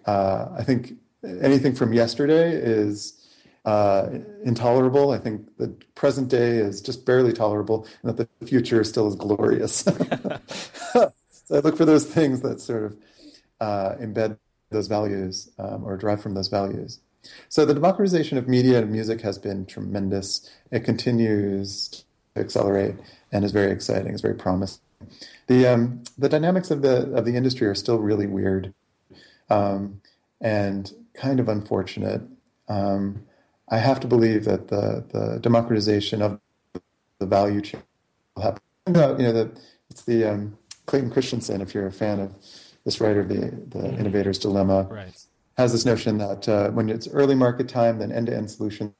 uh, i think anything from yesterday is uh, intolerable. I think the present day is just barely tolerable, and that the future still is glorious. so I look for those things that sort of uh, embed those values um, or derive from those values. So the democratization of media and music has been tremendous. It continues accelerate and is very exciting. It's very promising. The um, the dynamics of the of the industry are still really weird um, and kind of unfortunate. Um, I have to believe that the, the democratization of the value chain will happen. You know, the, it's the um, Clayton Christensen, if you're a fan of this writer, the, the mm-hmm. Innovator's Dilemma, right. has this notion that uh, when it's early market time, then end-to-end solutions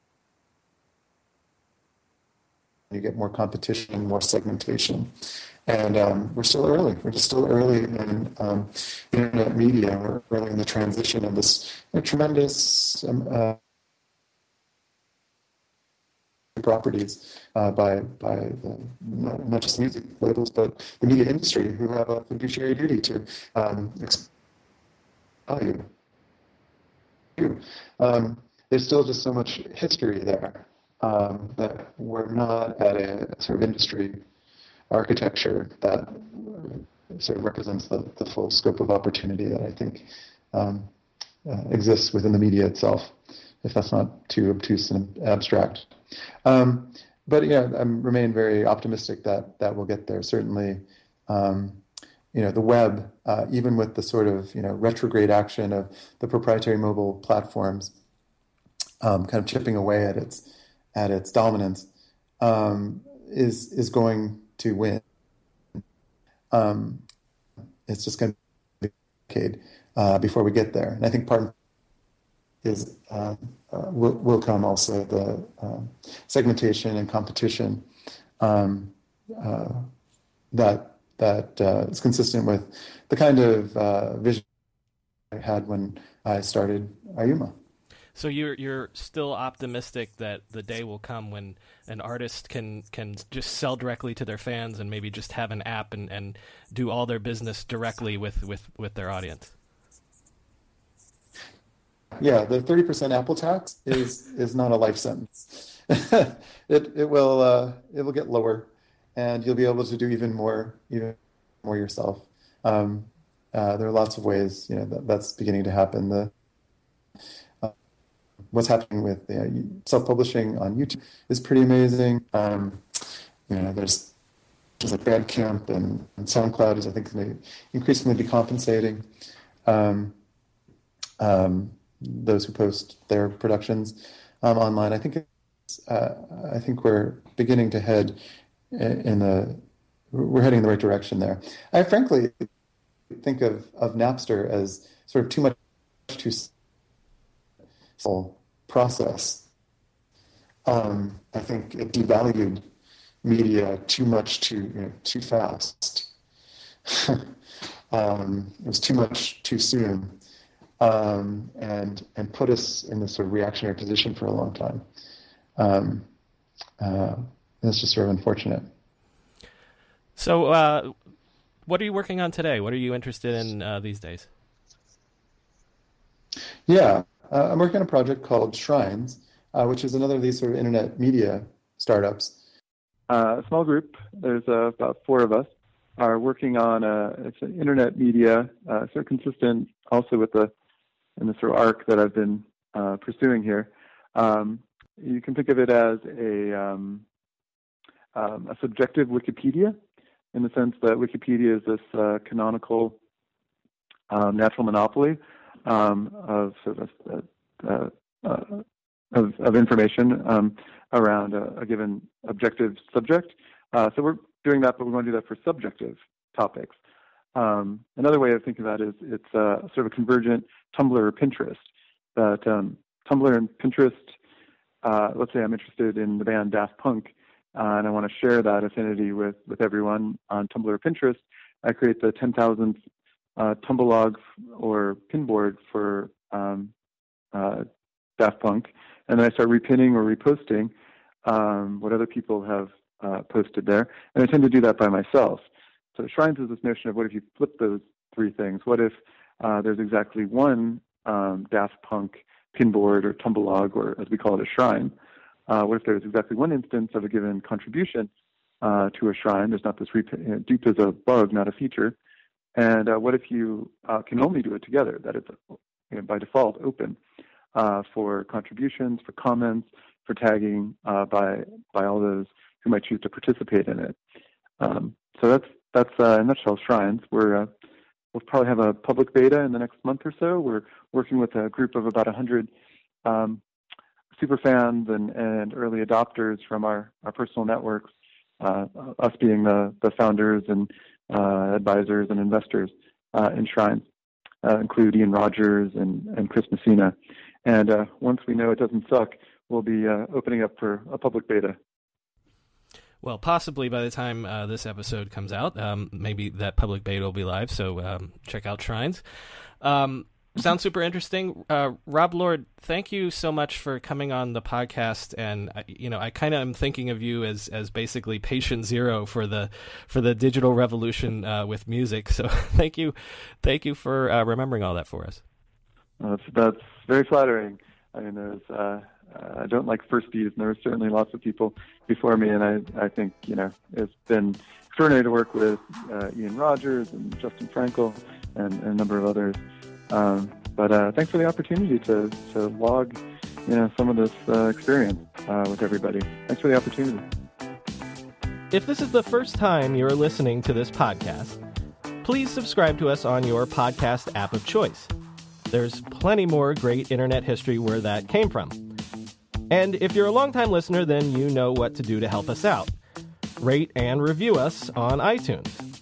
you get more competition, more segmentation. And um, we're still early. We're just still early in um, internet media. We're early in the transition of this you know, tremendous um, uh, properties uh, by by the, not, just music labels, but the media industry, who have a fiduciary duty to um, value. Um, there's still just so much history there um, that we're not at a sort of industry architecture that sort of represents the, the full scope of opportunity that I think um, uh, exists within the media itself, if that's not too obtuse and abstract. Um, but yeah, I remain very optimistic that that will get there. Certainly, um, you know, the web, uh, even with the sort of you know retrograde action of the proprietary mobile platforms, um, kind of chipping away at its at its dominance, um, is is going to win. Um, it's just going to be a decade uh, before we get there, and I think part is uh, uh, will, will come also the um, segmentation and competition um, uh, that that uh, is consistent with the kind of uh, vision I had when I started IUMA. So you're you're still optimistic that the day will come when an artist can can just sell directly to their fans and maybe just have an app and, and do all their business directly with, with, with their audience. Yeah, the thirty percent Apple tax is is not a life sentence. it it will uh, it will get lower, and you'll be able to do even more even more yourself. Um, uh, there are lots of ways you know that, that's beginning to happen. The what's happening with know, self-publishing on YouTube is pretty amazing. Um, you know, there's like Bandcamp and, and SoundCloud is I think increasingly be compensating um, um, those who post their productions um, online. I think uh, I think we're beginning to head in the we're heading in the right direction there. I frankly think of of Napster as sort of too much too process. Um, I think it devalued media too much too you know, too fast. um, it was too much too soon, um, and and put us in this sort of reactionary position for a long time. Um, uh, it's just sort of unfortunate. So, uh, what are you working on today? What are you interested in uh, these days? Yeah, uh, I'm working on a project called Shrines, uh, which is another of these sort of internet media startups. Uh, a small group, there's uh, about four of us, are working on a, it's an internet media, uh, sort of consistent also with the in the sort of arc that I've been uh, pursuing here. Um, you can think of it as a um, um, a subjective Wikipedia, in the sense that Wikipedia is this canonical um, natural monopoly um, of sort of uh, uh, of, of, information um, around a, a, given objective subject. Uh, so we're doing that, but we want to do that for subjective topics. Um, another way of thinking about it is it's uh, sort of a convergent Tumblr or Pinterest. That um, Tumblr and Pinterest. Uh, let's say I'm interested in the band Daft Punk, uh, and I want to share that affinity with with everyone on Tumblr or Pinterest. I create the 10,000th uh, Tumblr or pinboard for um, uh, Daft Punk, and then I start repinning or reposting um, what other people have uh, posted there, and I tend to do that by myself. So Shrines is this notion of what if you flip those three things? What if uh, there's exactly one um, Daft Punk pinboard or tumblelog, or as we call it, a shrine? Uh, what if there's exactly one instance of a given contribution uh, to a shrine? There's not this rep- uh, dupe as a bug, not a feature. And uh, what if you uh, can only do it together? That it's you know, by default open uh, for contributions, for comments, for tagging uh, by by all those who might choose to participate in it. Um, so that's that's uh, in a nutshell shrines. We're uh, we'll probably have a public beta in the next month or so. We're working with a group of about 100 um, super fans and, and early adopters from our, our personal networks, uh, us being the, the founders and advisors and investors uh, in Shrines, uh, include Ian Rogers and, and Chris Messina. And uh, once we know it doesn't suck, we'll be uh, opening up for a public beta. Well, possibly by the time uh, this episode comes out, um, maybe that public beta will be live. So um, check out Shrines. Um, sounds super interesting. Uh, Rob Lord, thank you so much for coming on the podcast. And you know, I kind of am thinking of you as as basically patient zero for the for the digital revolution uh, with music. So thank you, thank you for uh, remembering all that for us. That's that's very flattering. I mean, there's uh, I don't like first bees, and there were certainly lots of people before me, and I, I think you know it's been extraordinary to work with uh, Ian Rogers and Justin Frankel and, and a number of others. Um, but uh, thanks for the opportunity to, to log you know some of this uh, experience uh, with everybody. Thanks for the opportunity. If this is the first time you're listening to this podcast, please subscribe to us on your podcast app of choice. There's plenty more great internet history where that came from. And if you're a longtime listener, then you know what to do to help us out. Rate and review us on iTunes.